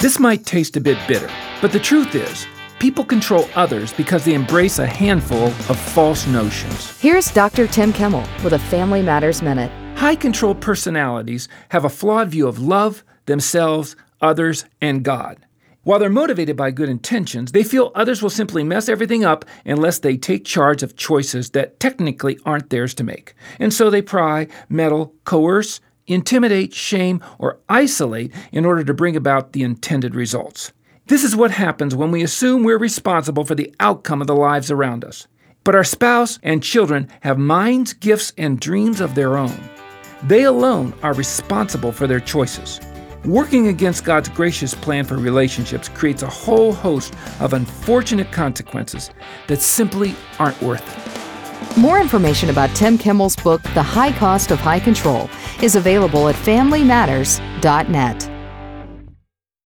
This might taste a bit bitter, but the truth is, people control others because they embrace a handful of false notions. Here's Dr. Tim Kimmel with a Family Matters Minute. High control personalities have a flawed view of love, themselves, others, and God. While they're motivated by good intentions, they feel others will simply mess everything up unless they take charge of choices that technically aren't theirs to make. And so they pry, meddle, coerce, intimidate, shame, or isolate in order to bring about the intended results. This is what happens when we assume we're responsible for the outcome of the lives around us. But our spouse and children have minds, gifts, and dreams of their own. They alone are responsible for their choices. Working against God's gracious plan for relationships creates a whole host of unfortunate consequences that simply aren't worth it. More information about Tim Kimmel's book, The High Cost of High Control, is available at FamilyMatters.net.